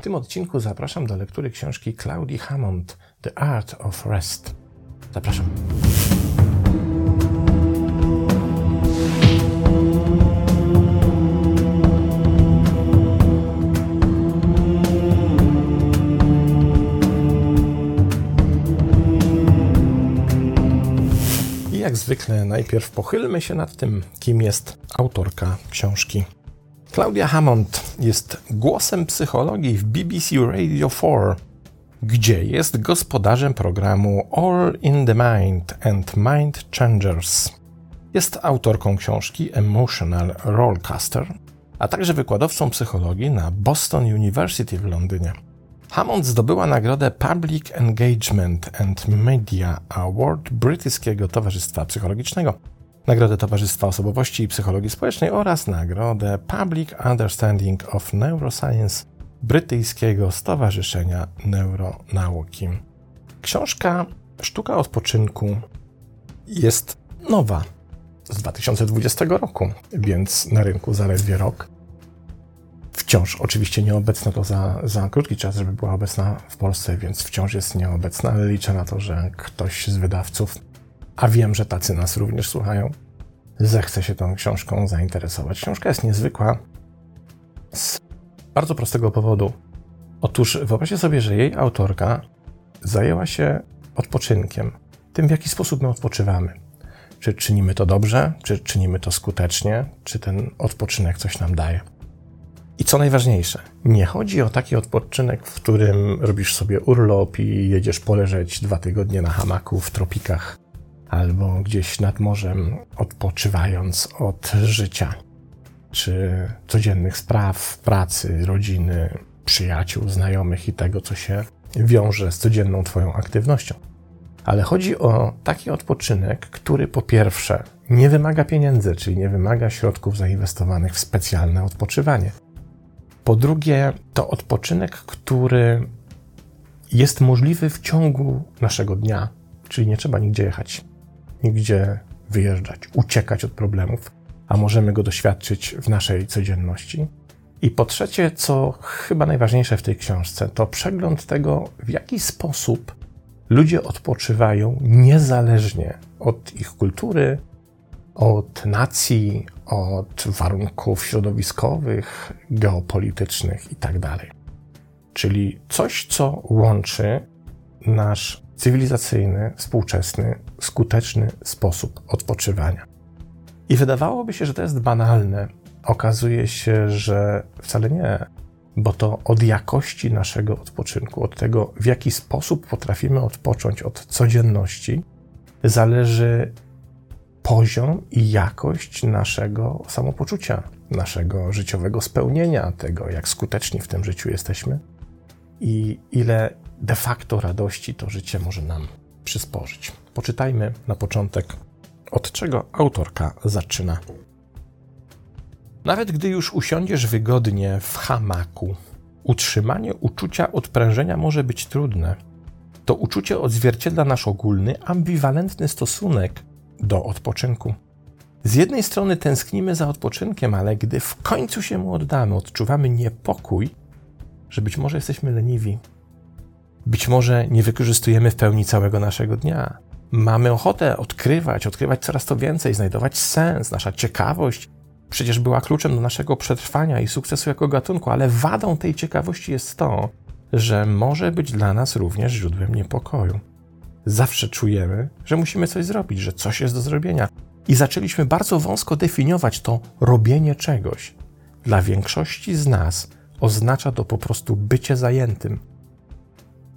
W tym odcinku zapraszam do lektury książki Claudii Hammond The Art of Rest. Zapraszam. Jak zwykle najpierw pochylmy się nad tym, kim jest autorka książki. Claudia Hammond jest głosem psychologii w BBC Radio 4, gdzie jest gospodarzem programu All in the Mind and Mind Changers. Jest autorką książki Emotional Rollcaster, a także wykładowcą psychologii na Boston University w Londynie. Hammond zdobyła nagrodę Public Engagement and Media Award Brytyjskiego Towarzystwa Psychologicznego, nagrodę Towarzystwa Osobowości i Psychologii Społecznej oraz nagrodę Public Understanding of Neuroscience Brytyjskiego Stowarzyszenia Neuronauki. Książka Sztuka odpoczynku jest nowa z 2020 roku, więc na rynku zaledwie rok. Wciąż oczywiście nieobecna to za, za krótki czas, żeby była obecna w Polsce, więc wciąż jest nieobecna, ale liczę na to, że ktoś z wydawców, a wiem, że tacy nas również słuchają, zechce się tą książką zainteresować. Książka jest niezwykła z bardzo prostego powodu. Otóż wyobraźcie sobie, że jej autorka zajęła się odpoczynkiem, tym w jaki sposób my odpoczywamy. Czy czynimy to dobrze, czy czynimy to skutecznie, czy ten odpoczynek coś nam daje. I co najważniejsze, nie chodzi o taki odpoczynek, w którym robisz sobie urlop i jedziesz poleżeć dwa tygodnie na hamaku w tropikach albo gdzieś nad morzem, odpoczywając od życia, czy codziennych spraw, pracy, rodziny, przyjaciół, znajomych i tego, co się wiąże z codzienną Twoją aktywnością. Ale chodzi o taki odpoczynek, który po pierwsze nie wymaga pieniędzy, czyli nie wymaga środków zainwestowanych w specjalne odpoczywanie. Po drugie, to odpoczynek, który jest możliwy w ciągu naszego dnia, czyli nie trzeba nigdzie jechać, nigdzie wyjeżdżać, uciekać od problemów, a możemy go doświadczyć w naszej codzienności. I po trzecie, co chyba najważniejsze w tej książce, to przegląd tego, w jaki sposób ludzie odpoczywają niezależnie od ich kultury, od nacji, od warunków środowiskowych, geopolitycznych itd. Czyli coś, co łączy nasz cywilizacyjny, współczesny, skuteczny sposób odpoczywania. I wydawałoby się, że to jest banalne. Okazuje się, że wcale nie, bo to od jakości naszego odpoczynku, od tego, w jaki sposób potrafimy odpocząć od codzienności, zależy poziom i jakość naszego samopoczucia, naszego życiowego spełnienia, tego, jak skuteczni w tym życiu jesteśmy i ile de facto radości to życie może nam przysporzyć. Poczytajmy na początek, od czego autorka zaczyna. Nawet gdy już usiądziesz wygodnie w hamaku, utrzymanie uczucia odprężenia może być trudne. To uczucie odzwierciedla nasz ogólny, ambiwalentny stosunek do odpoczynku. Z jednej strony tęsknimy za odpoczynkiem, ale gdy w końcu się mu oddamy, odczuwamy niepokój, że być może jesteśmy leniwi, być może nie wykorzystujemy w pełni całego naszego dnia. Mamy ochotę odkrywać, odkrywać coraz to więcej, znajdować sens. Nasza ciekawość przecież była kluczem do naszego przetrwania i sukcesu jako gatunku, ale wadą tej ciekawości jest to, że może być dla nas również źródłem niepokoju. Zawsze czujemy, że musimy coś zrobić, że coś jest do zrobienia. I zaczęliśmy bardzo wąsko definiować to robienie czegoś. Dla większości z nas oznacza to po prostu bycie zajętym,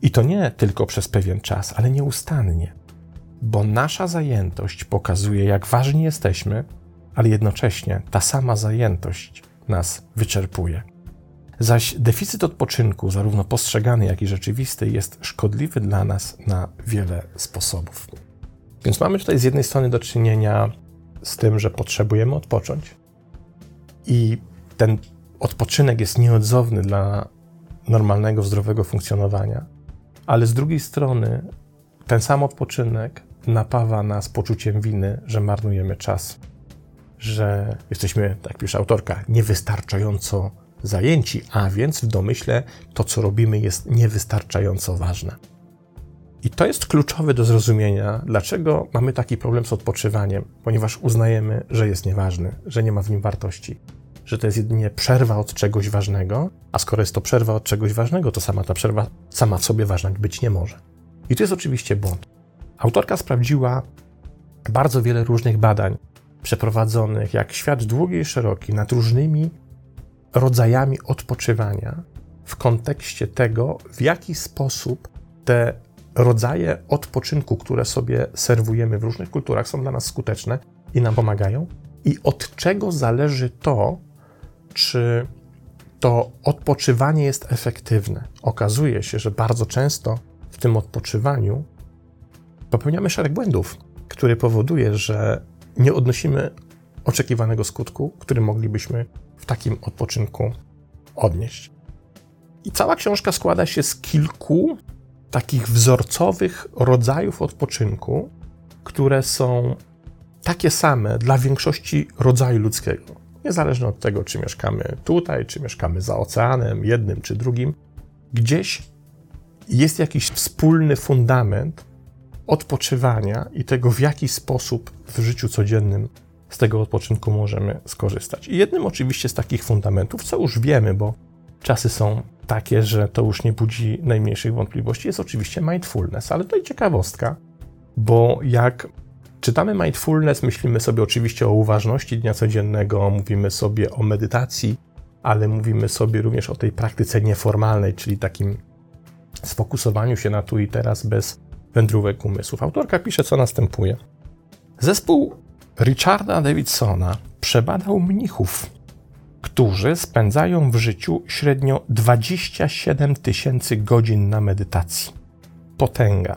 i to nie tylko przez pewien czas, ale nieustannie, bo nasza zajętość pokazuje, jak ważni jesteśmy, ale jednocześnie ta sama zajętość nas wyczerpuje. Zaś deficyt odpoczynku, zarówno postrzegany, jak i rzeczywisty, jest szkodliwy dla nas na wiele sposobów. Więc mamy tutaj z jednej strony do czynienia z tym, że potrzebujemy odpocząć, i ten odpoczynek jest nieodzowny dla normalnego, zdrowego funkcjonowania ale z drugiej strony ten sam odpoczynek napawa nas poczuciem winy, że marnujemy czas, że jesteśmy, tak pisze autorka, niewystarczająco zajęci, a więc w domyśle to, co robimy, jest niewystarczająco ważne. I to jest kluczowe do zrozumienia, dlaczego mamy taki problem z odpoczywaniem, ponieważ uznajemy, że jest nieważny, że nie ma w nim wartości, że to jest jedynie przerwa od czegoś ważnego, a skoro jest to przerwa od czegoś ważnego, to sama ta przerwa sama w sobie ważna być nie może. I to jest oczywiście błąd. Autorka sprawdziła bardzo wiele różnych badań przeprowadzonych, jak świat długi i szeroki, nad różnymi rodzajami odpoczywania w kontekście tego, w jaki sposób te rodzaje odpoczynku, które sobie serwujemy w różnych kulturach, są dla nas skuteczne i nam pomagają, i od czego zależy to, czy to odpoczywanie jest efektywne. Okazuje się, że bardzo często w tym odpoczywaniu popełniamy szereg błędów, który powoduje, że nie odnosimy oczekiwanego skutku, który moglibyśmy w takim odpoczynku odnieść. I cała książka składa się z kilku takich wzorcowych rodzajów odpoczynku, które są takie same dla większości rodzaju ludzkiego. Niezależnie od tego, czy mieszkamy tutaj, czy mieszkamy za oceanem, jednym czy drugim, gdzieś jest jakiś wspólny fundament odpoczywania i tego, w jaki sposób w życiu codziennym z tego odpoczynku możemy skorzystać. I jednym oczywiście z takich fundamentów, co już wiemy, bo czasy są takie, że to już nie budzi najmniejszych wątpliwości, jest oczywiście mindfulness. Ale i ciekawostka, bo jak czytamy mindfulness, myślimy sobie oczywiście o uważności dnia codziennego, mówimy sobie o medytacji, ale mówimy sobie również o tej praktyce nieformalnej, czyli takim sfokusowaniu się na tu i teraz bez wędrówek umysłów. Autorka pisze, co następuje. Zespół Richarda Davidsona przebadał mnichów, którzy spędzają w życiu średnio 27 tysięcy godzin na medytacji. Potęga.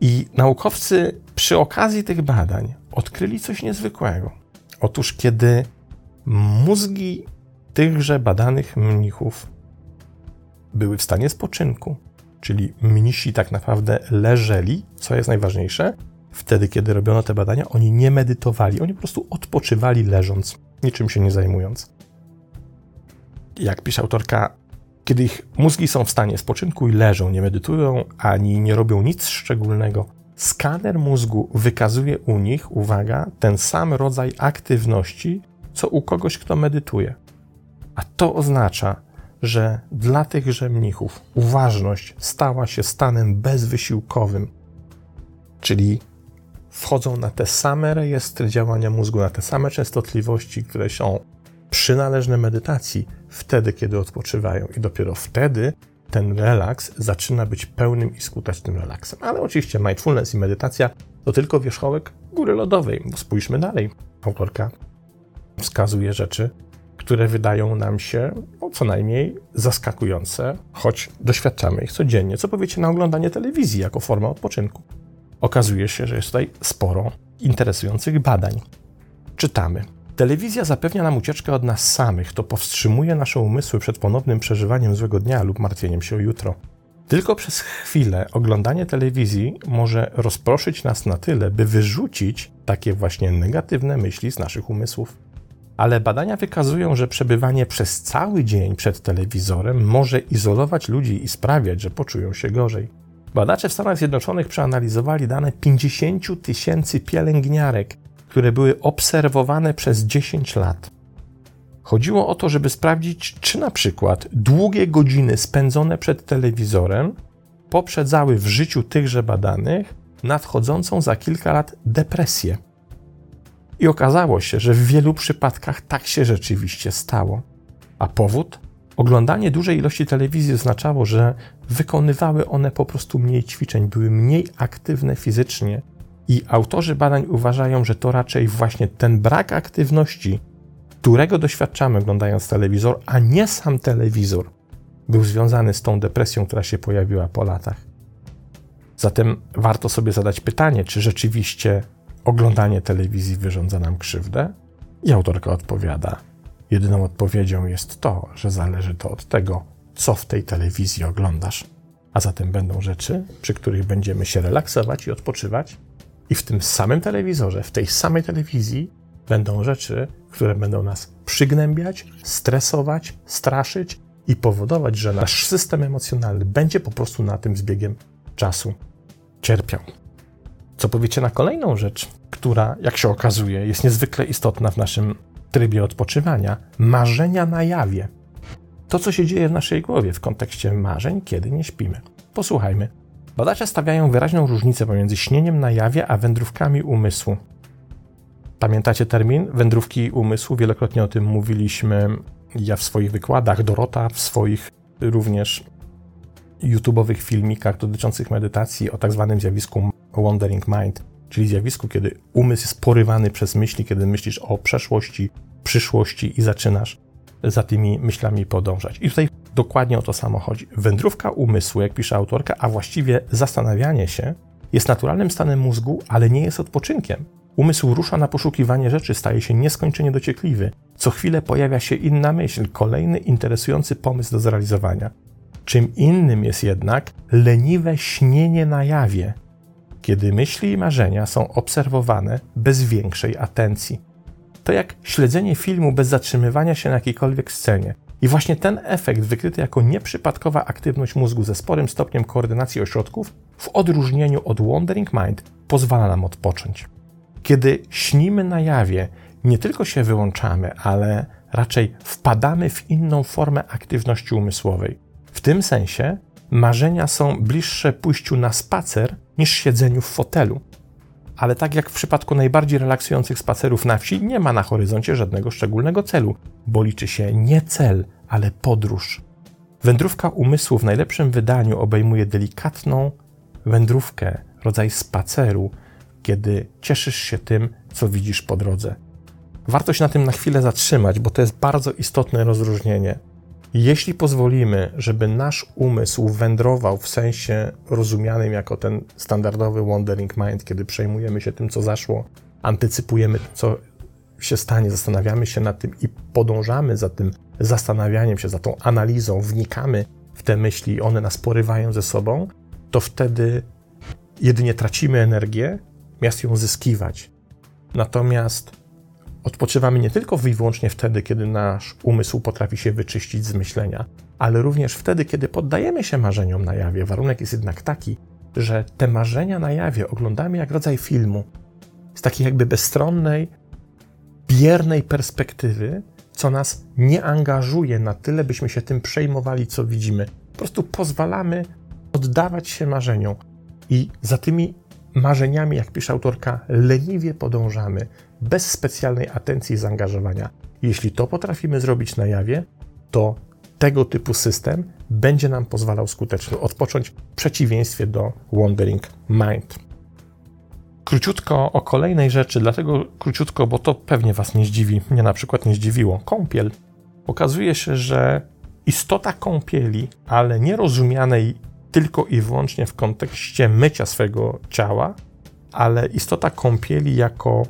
I naukowcy przy okazji tych badań odkryli coś niezwykłego. Otóż, kiedy mózgi tychże badanych mnichów były w stanie spoczynku, czyli mnisi tak naprawdę leżeli, co jest najważniejsze, wtedy, kiedy robiono te badania, oni nie medytowali, oni po prostu odpoczywali leżąc, niczym się nie zajmując. Jak pisze autorka, kiedy ich mózgi są w stanie spoczynku i leżą, nie medytują ani nie robią nic szczególnego, skaner mózgu wykazuje u nich, uwaga, ten sam rodzaj aktywności, co u kogoś, kto medytuje. A to oznacza, że dla tychże mnichów uważność stała się stanem bezwysiłkowym, czyli wchodzą na te same rejestry działania mózgu, na te same częstotliwości, które są przynależne medytacji, wtedy, kiedy odpoczywają, i dopiero wtedy ten relaks zaczyna być pełnym i skutecznym relaksem. Ale oczywiście mindfulness i medytacja to tylko wierzchołek góry lodowej, spójrzmy dalej. Autorka wskazuje rzeczy, które wydają nam się no, co najmniej zaskakujące, choć doświadczamy ich codziennie. Co powiecie na oglądanie telewizji jako forma odpoczynku? Okazuje się, że jest tutaj sporo interesujących badań. Czytamy. Telewizja zapewnia nam ucieczkę od nas samych, to powstrzymuje nasze umysły przed ponownym przeżywaniem złego dnia lub martwieniem się o jutro. Tylko przez chwilę oglądanie telewizji może rozproszyć nas na tyle, by wyrzucić takie właśnie negatywne myśli z naszych umysłów ale badania wykazują, że przebywanie przez cały dzień przed telewizorem może izolować ludzi i sprawiać, że poczują się gorzej. Badacze w Stanach Zjednoczonych przeanalizowali dane 50 tysięcy pielęgniarek, które były obserwowane przez 10 lat. Chodziło o to, żeby sprawdzić, czy na przykład długie godziny spędzone przed telewizorem poprzedzały w życiu tychże badanych nadchodzącą za kilka lat depresję. I okazało się, że w wielu przypadkach tak się rzeczywiście stało. A powód? Oglądanie dużej ilości telewizji oznaczało, że wykonywały one po prostu mniej ćwiczeń, były mniej aktywne fizycznie. I autorzy badań uważają, że to raczej właśnie ten brak aktywności, którego doświadczamy oglądając telewizor, a nie sam telewizor, był związany z tą depresją, która się pojawiła po latach. Zatem warto sobie zadać pytanie, czy rzeczywiście oglądanie telewizji wyrządza nam krzywdę? I autorka odpowiada: Jedyną odpowiedzią jest to, że zależy to od tego, co w tej telewizji oglądasz. A zatem będą rzeczy, przy których będziemy się relaksować i odpoczywać, i w tym samym telewizorze, w tej samej telewizji będą rzeczy, które będą nas przygnębiać, stresować, straszyć i powodować, że nasz system emocjonalny będzie po prostu na tym z biegiem czasu cierpiał. Co powiecie na kolejną rzecz, która, jak się okazuje, jest niezwykle istotna w naszym trybie odpoczywania marzenia na jawie. To, co się dzieje w naszej głowie w kontekście marzeń, kiedy nie śpimy. Posłuchajmy. Badacze stawiają wyraźną różnicę pomiędzy śnieniem na jawie a wędrówkami umysłu. Pamiętacie termin wędrówki umysłu? Wielokrotnie o tym mówiliśmy. Ja w swoich wykładach, Dorota w swoich również YouTube'owych filmikach dotyczących medytacji o tak zwanym zjawisku wandering mind, czyli zjawisku, kiedy umysł jest porywany przez myśli, kiedy myślisz o przeszłości, przyszłości i zaczynasz za tymi myślami podążać. I tutaj dokładnie o to samo chodzi. Wędrówka umysłu, jak pisze autorka, a właściwie zastanawianie się, jest naturalnym stanem mózgu, ale nie jest odpoczynkiem. Umysł rusza na poszukiwanie rzeczy, staje się nieskończenie dociekliwy. Co chwilę pojawia się inna myśl, kolejny interesujący pomysł do zrealizowania. Czym innym jest jednak leniwe śnienie na jawie, kiedy myśli i marzenia są obserwowane bez większej atencji. To jak śledzenie filmu bez zatrzymywania się na jakiejkolwiek scenie. I właśnie ten efekt, wykryty jako nieprzypadkowa aktywność mózgu ze sporym stopniem koordynacji ośrodków, w odróżnieniu od Wandering Mind, pozwala nam odpocząć. Kiedy śnimy na jawie, nie tylko się wyłączamy, ale raczej wpadamy w inną formę aktywności umysłowej. W tym sensie marzenia są bliższe pójściu na spacer niż siedzeniu w fotelu. Ale tak jak w przypadku najbardziej relaksujących spacerów na wsi, nie ma na horyzoncie żadnego szczególnego celu, bo liczy się nie cel, ale podróż. Wędrówka umysłu w najlepszym wydaniu obejmuje delikatną wędrówkę, rodzaj spaceru, kiedy cieszysz się tym, co widzisz po drodze. Warto się na tym na chwilę zatrzymać, bo to jest bardzo istotne rozróżnienie. Jeśli pozwolimy, żeby nasz umysł wędrował w sensie rozumianym jako ten standardowy wandering mind, kiedy przejmujemy się tym, co zaszło, antycypujemy, co się stanie, zastanawiamy się nad tym i podążamy za tym zastanawianiem się, za tą analizą, wnikamy w te myśli, one nas porywają ze sobą, to wtedy jedynie tracimy energię, miast ją zyskiwać. Natomiast odpoczywamy nie tylko i wyłącznie wtedy, kiedy nasz umysł potrafi się wyczyścić z myślenia, ale również wtedy, kiedy poddajemy się marzeniom na jawie. Warunek jest jednak taki, że te marzenia na jawie oglądamy jak rodzaj filmu, z takiej jakby bezstronnej, biernej perspektywy, co nas nie angażuje na tyle, byśmy się tym przejmowali, co widzimy. Po prostu pozwalamy oddawać się marzeniom. I za tymi marzeniami, jak pisze autorka, leniwie podążamy, bez specjalnej atencji i zaangażowania. Jeśli to potrafimy zrobić na jawie, to tego typu system będzie nam pozwalał skutecznie odpocząć w przeciwieństwie do Wandering Mind. Króciutko o kolejnej rzeczy, dlatego króciutko, bo to pewnie Was nie zdziwi, mnie na przykład nie zdziwiło. Kąpiel. Okazuje się, że istota kąpieli, ale nie rozumianej tylko i wyłącznie w kontekście mycia swego ciała, ale istota kąpieli jako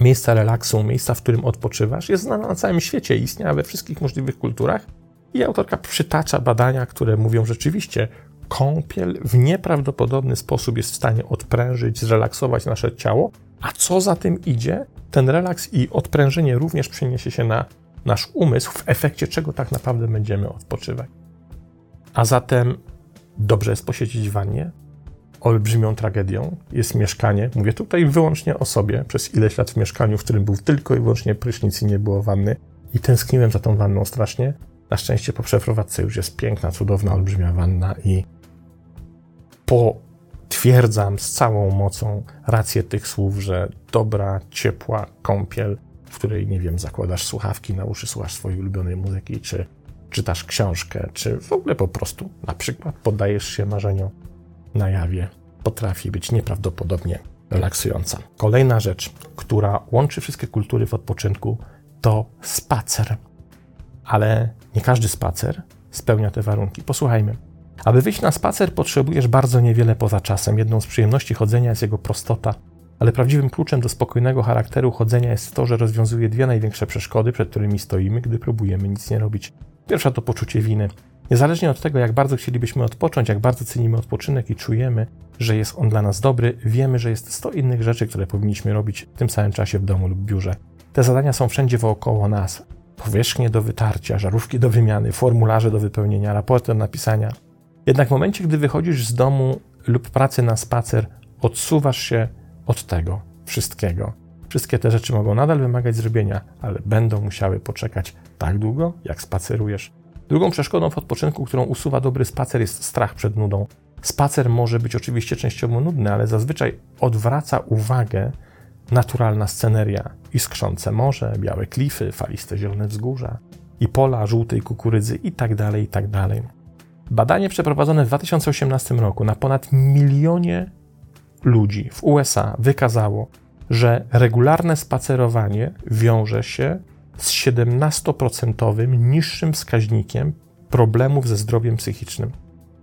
miejsca relaksu, miejsca, w którym odpoczywasz, jest znana na całym świecie, istniała we wszystkich możliwych kulturach. I autorka przytacza badania, które mówią rzeczywiście, kąpiel w nieprawdopodobny sposób jest w stanie odprężyć, zrelaksować nasze ciało, a co za tym idzie, ten relaks i odprężenie również przeniesie się na nasz umysł, w efekcie czego tak naprawdę będziemy odpoczywać. A zatem dobrze jest posiedzieć w wannie. Olbrzymią tragedią jest mieszkanie. Mówię tutaj wyłącznie o sobie. Przez ileś lat w mieszkaniu, w którym był tylko i wyłącznie prysznic i nie było wanny. I tęskniłem za tą wanną strasznie. Na szczęście po przeprowadzce już jest piękna, cudowna, olbrzymia wanna i potwierdzam z całą mocą rację tych słów, że dobra, ciepła kąpiel, w której, nie wiem, zakładasz słuchawki na uszy, słuchasz swojej ulubionej muzyki, czy czytasz książkę, czy w ogóle po prostu na przykład poddajesz się marzeniu na jawie, potrafi być nieprawdopodobnie relaksująca. Kolejna rzecz, która łączy wszystkie kultury w odpoczynku, to spacer. Ale nie każdy spacer spełnia te warunki. Posłuchajmy. Aby wyjść na spacer, potrzebujesz bardzo niewiele poza czasem. Jedną z przyjemności chodzenia jest jego prostota, ale prawdziwym kluczem do spokojnego charakteru chodzenia jest to, że rozwiązuje dwie największe przeszkody, przed którymi stoimy, gdy próbujemy nic nie robić. Pierwsza to poczucie winy. Niezależnie od tego, jak bardzo chcielibyśmy odpocząć, jak bardzo cenimy odpoczynek i czujemy, że jest on dla nas dobry, wiemy, że jest 100 innych rzeczy, które powinniśmy robić w tym samym czasie w domu lub biurze. Te zadania są wszędzie wokoło nas. Powierzchnie do wytarcia, żarówki do wymiany, formularze do wypełnienia, raporty do napisania. Jednak w momencie, gdy wychodzisz z domu lub pracy na spacer, odsuwasz się od tego wszystkiego. Wszystkie te rzeczy mogą nadal wymagać zrobienia, ale będą musiały poczekać tak długo, jak spacerujesz. Drugą przeszkodą w odpoczynku, którą usuwa dobry spacer, jest strach przed nudą. Spacer może być oczywiście częściowo nudny, ale zazwyczaj odwraca uwagę naturalna sceneria. Iskrzące morze, białe klify, faliste zielone wzgórza i pola żółtej kukurydzy itd., tak itd. Tak Badanie przeprowadzone w 2018 roku na ponad milionie ludzi w USA wykazało, że regularne spacerowanie wiąże się z 17% niższym wskaźnikiem problemów ze zdrowiem psychicznym.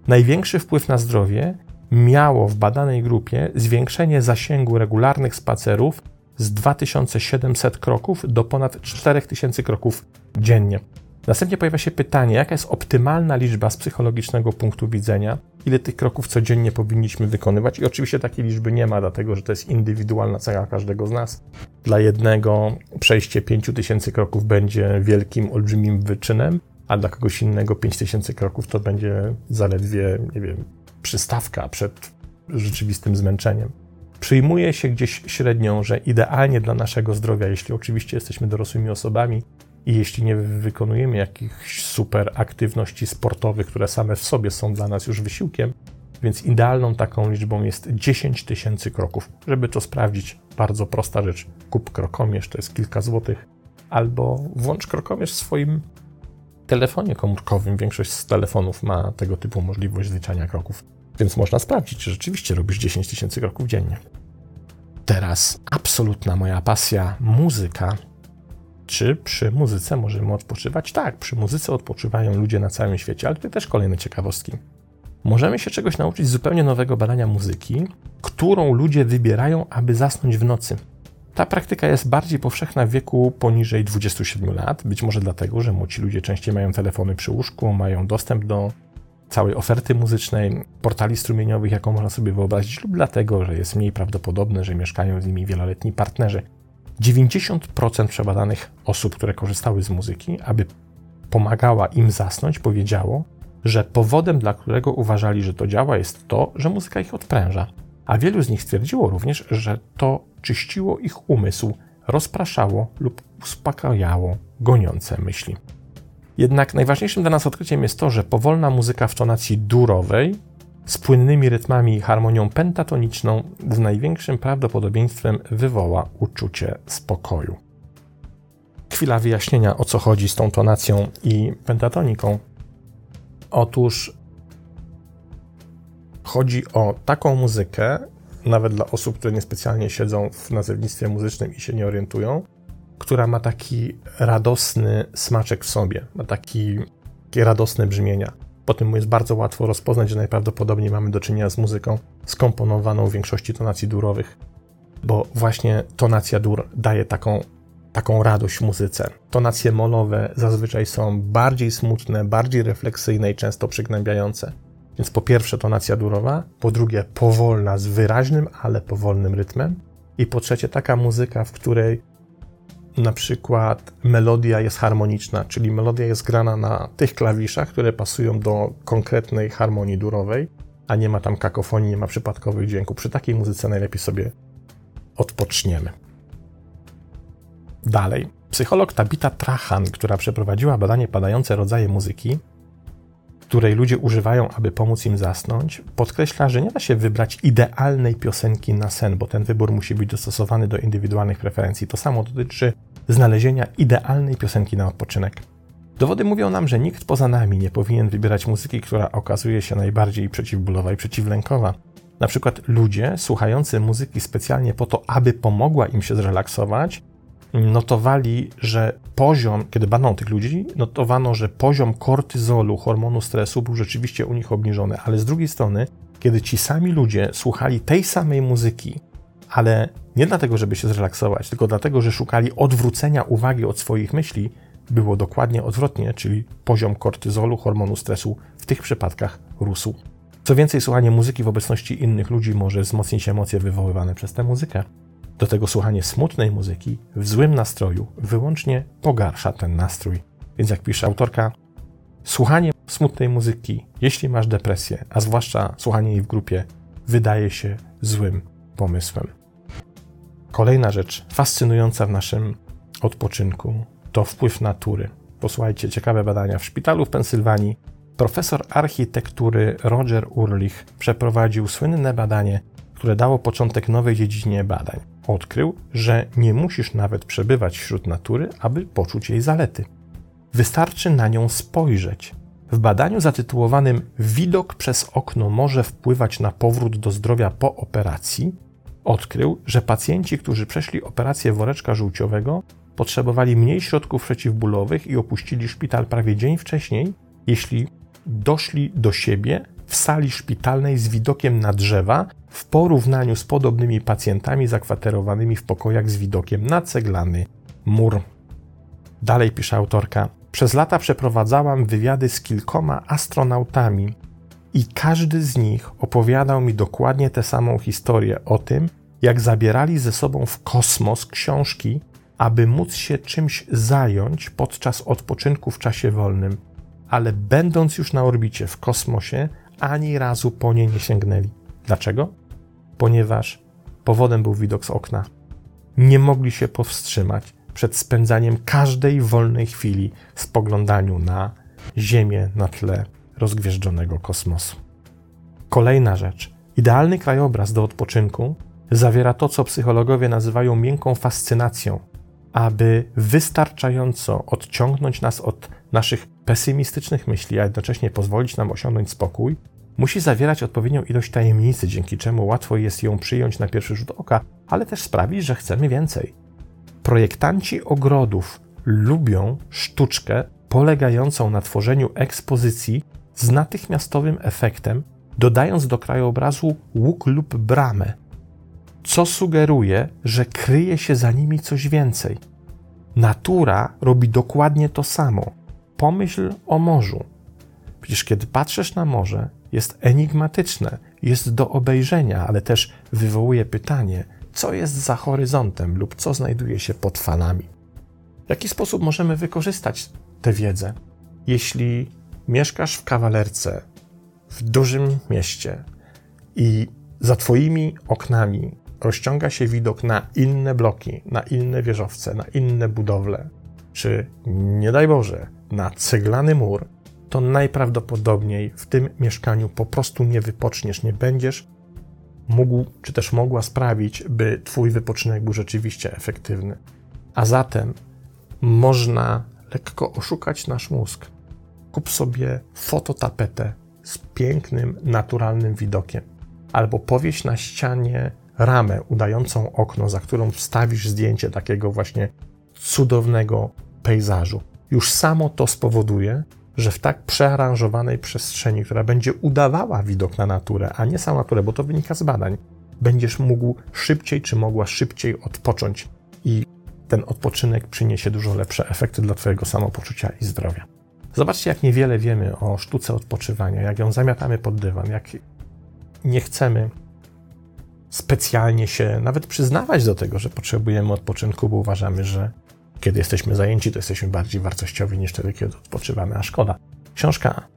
Największy wpływ na zdrowie miało w badanej grupie zwiększenie zasięgu regularnych spacerów z 2700 kroków do ponad 4000 kroków dziennie. Następnie pojawia się pytanie, jaka jest optymalna liczba z psychologicznego punktu widzenia, ile tych kroków codziennie powinniśmy wykonywać. I oczywiście takiej liczby nie ma, dlatego że to jest indywidualna cecha każdego z nas. Dla jednego przejście 5000 kroków będzie wielkim, olbrzymim wyczynem, a dla kogoś innego 5000 kroków to będzie zaledwie, nie wiem, przystawka przed rzeczywistym zmęczeniem. Przyjmuje się gdzieś średnią, że idealnie dla naszego zdrowia, jeśli oczywiście jesteśmy dorosłymi osobami i jeśli nie wykonujemy jakichś super aktywności sportowych, które same w sobie są dla nas już wysiłkiem, więc idealną taką liczbą jest 10 tysięcy kroków. Żeby to sprawdzić, bardzo prosta rzecz. Kup krokomierz, to jest kilka złotych, albo włącz krokomierz w swoim telefonie komórkowym. Większość z telefonów ma tego typu możliwość zliczania kroków, więc można sprawdzić, czy rzeczywiście robisz 10 tysięcy kroków dziennie. Teraz absolutna moja pasja muzyka. Czy przy muzyce możemy odpoczywać? Tak, przy muzyce odpoczywają ludzie na całym świecie, ale to też kolejne ciekawostki. Możemy się czegoś nauczyć zupełnie nowego badania muzyki, którą ludzie wybierają, aby zasnąć w nocy. Ta praktyka jest bardziej powszechna w wieku poniżej 27 lat, być może dlatego, że młodzi ludzie częściej mają telefony przy łóżku, mają dostęp do całej oferty muzycznej, portali strumieniowych, jaką można sobie wyobrazić, lub dlatego, że jest mniej prawdopodobne, że mieszkają z nimi wieloletni partnerzy. 90% przebadanych osób, które korzystały z muzyki, aby pomagała im zasnąć, powiedziało, że powodem, dla którego uważali, że to działa, jest to, że muzyka ich odpręża. A wielu z nich stwierdziło również, że to czyściło ich umysł, rozpraszało lub uspokajało goniące myśli. Jednak najważniejszym dla nas odkryciem jest to, że powolna muzyka w tonacji durowej, z płynnymi rytmami i harmonią pentatoniczną, z największym prawdopodobieństwem wywoła uczucie spokoju. Chwila wyjaśnienia, o co chodzi z tą tonacją i pentatoniką. Otóż chodzi o taką muzykę, nawet dla osób, które niespecjalnie siedzą w nazewnictwie muzycznym i się nie orientują, która ma taki radosny smaczek w sobie, ma taki, takie radosne brzmienia. Po tym jest bardzo łatwo rozpoznać, że najprawdopodobniej mamy do czynienia z muzyką skomponowaną w większości tonacji durowych, bo właśnie tonacja dur daje taką, taką radość muzyce. Tonacje molowe zazwyczaj są bardziej smutne, bardziej refleksyjne i często przygnębiające. Więc po pierwsze tonacja durowa, po drugie powolna z wyraźnym, ale powolnym rytmem i po trzecie taka muzyka, w której na przykład melodia jest harmoniczna, czyli melodia jest grana na tych klawiszach, które pasują do konkretnej harmonii durowej, a nie ma tam kakofonii, nie ma przypadkowych dźwięków. Przy takiej muzyce najlepiej sobie odpoczniemy. Dalej. Psycholog Tabita Trahan, która przeprowadziła badanie padające rodzaje muzyki, której ludzie używają, aby pomóc im zasnąć, podkreśla, że nie da się wybrać idealnej piosenki na sen, bo ten wybór musi być dostosowany do indywidualnych preferencji. To samo dotyczy znalezienia idealnej piosenki na odpoczynek. Dowody mówią nam, że nikt poza nami nie powinien wybierać muzyki, która okazuje się najbardziej przeciwbólowa i przeciwlękowa. Na przykład ludzie słuchający muzyki specjalnie po to, aby pomogła im się zrelaksować, notowali, że poziom, kiedy badano tych ludzi, notowano, że poziom kortyzolu, hormonu stresu był rzeczywiście u nich obniżony, ale z drugiej strony, kiedy ci sami ludzie słuchali tej samej muzyki, ale nie dlatego, żeby się zrelaksować, tylko dlatego, że szukali odwrócenia uwagi od swoich myśli, było dokładnie odwrotnie, czyli poziom kortyzolu, hormonu stresu w tych przypadkach rósł. Co więcej, słuchanie muzyki w obecności innych ludzi może wzmocnić emocje wywoływane przez tę muzykę. Do tego słuchanie smutnej muzyki w złym nastroju wyłącznie pogarsza ten nastrój. Więc jak pisze autorka, słuchanie smutnej muzyki, jeśli masz depresję, a zwłaszcza słuchanie jej w grupie, wydaje się złym pomysłem. Kolejna rzecz fascynująca w naszym odpoczynku to wpływ natury. Posłuchajcie, ciekawe badania. W szpitalu w Pensylwanii profesor architektury Roger Urlich przeprowadził słynne badanie, które dało początek nowej dziedzinie badań. Odkrył, że nie musisz nawet przebywać wśród natury, aby poczuć jej zalety. Wystarczy na nią spojrzeć. W badaniu zatytułowanym Widok przez okno może wpływać na powrót do zdrowia po operacji odkrył, że pacjenci, którzy przeszli operację woreczka żółciowego, potrzebowali mniej środków przeciwbólowych i opuścili szpital prawie dzień wcześniej, jeśli doszli do siebie w sali szpitalnej z widokiem na drzewa w porównaniu z podobnymi pacjentami zakwaterowanymi w pokojach z widokiem na ceglany mur. Dalej pisze autorka. Przez lata przeprowadzałam wywiady z kilkoma astronautami i każdy z nich opowiadał mi dokładnie tę samą historię o tym, jak zabierali ze sobą w kosmos książki, aby móc się czymś zająć podczas odpoczynku w czasie wolnym, ale będąc już na orbicie w kosmosie, ani razu po nie nie sięgnęli. Dlaczego? Ponieważ powodem był widok z okna. Nie mogli się powstrzymać przed spędzaniem każdej wolnej chwili w spoglądaniu na Ziemię na tle rozgwieżdżonego kosmosu. Kolejna rzecz. Idealny krajobraz do odpoczynku zawiera to, co psychologowie nazywają miękką fascynacją, aby wystarczająco odciągnąć nas od naszych pesymistycznych myśli, a jednocześnie pozwolić nam osiągnąć spokój, musi zawierać odpowiednią ilość tajemnicy, dzięki czemu łatwo jest ją przyjąć na pierwszy rzut oka, ale też sprawić, że chcemy więcej. Projektanci ogrodów lubią sztuczkę polegającą na tworzeniu ekspozycji z natychmiastowym efektem, dodając do krajobrazu łuk lub bramę, co sugeruje, że kryje się za nimi coś więcej. Natura robi dokładnie to samo. Pomyśl o morzu. Przecież kiedy patrzysz na morze, jest enigmatyczne, jest do obejrzenia, ale też wywołuje pytanie, co jest za horyzontem lub co znajduje się pod falami. W jaki sposób możemy wykorzystać tę wiedzę? Jeśli mieszkasz w kawalerce w dużym mieście i za Twoimi oknami rozciąga się widok na inne bloki, na inne wieżowce, na inne budowle, czy nie daj Boże, na ceglany mur, to najprawdopodobniej w tym mieszkaniu po prostu nie wypoczniesz, nie będziesz mógł, czy też mogła sprawić, by Twój wypoczynek był rzeczywiście efektywny. A zatem można lekko oszukać nasz mózg. Kup sobie fototapetę z pięknym, naturalnym widokiem, albo powieś na ścianie ramę udającą okno, za którą wstawisz zdjęcie takiego właśnie cudownego pejzażu. Już samo to spowoduje, że w tak przearanżowanej przestrzeni, która będzie udawała widok na naturę, a nie samą naturę, bo to wynika z badań, będziesz mógł szybciej czy mogła szybciej odpocząć i ten odpoczynek przyniesie dużo lepsze efekty dla Twojego samopoczucia i zdrowia. Zobaczcie, jak niewiele wiemy o sztuce odpoczywania, jak ją zamiatamy pod dywan, jak nie chcemy specjalnie się nawet przyznawać do tego, że potrzebujemy odpoczynku, bo uważamy, że kiedy jesteśmy zajęci, to jesteśmy bardziej wartościowi niż wtedy, kiedy odpoczywamy, a szkoda. Książka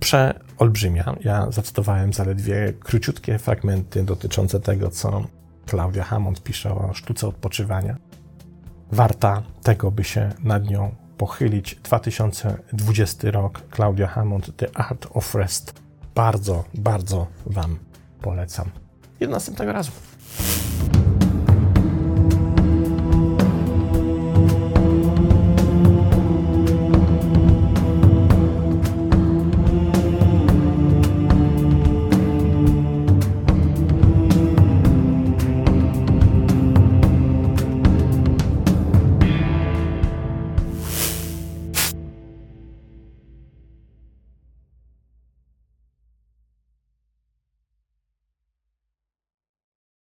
przeolbrzymia. Ja zacytowałem zaledwie króciutkie fragmenty dotyczące tego, co Claudia Hammond pisze o sztuce odpoczywania. Warta tego, by się nad nią pochylić. 2020 rok, Claudia Hammond, The Art of Rest. Bardzo, bardzo Wam polecam. I do następnego razu.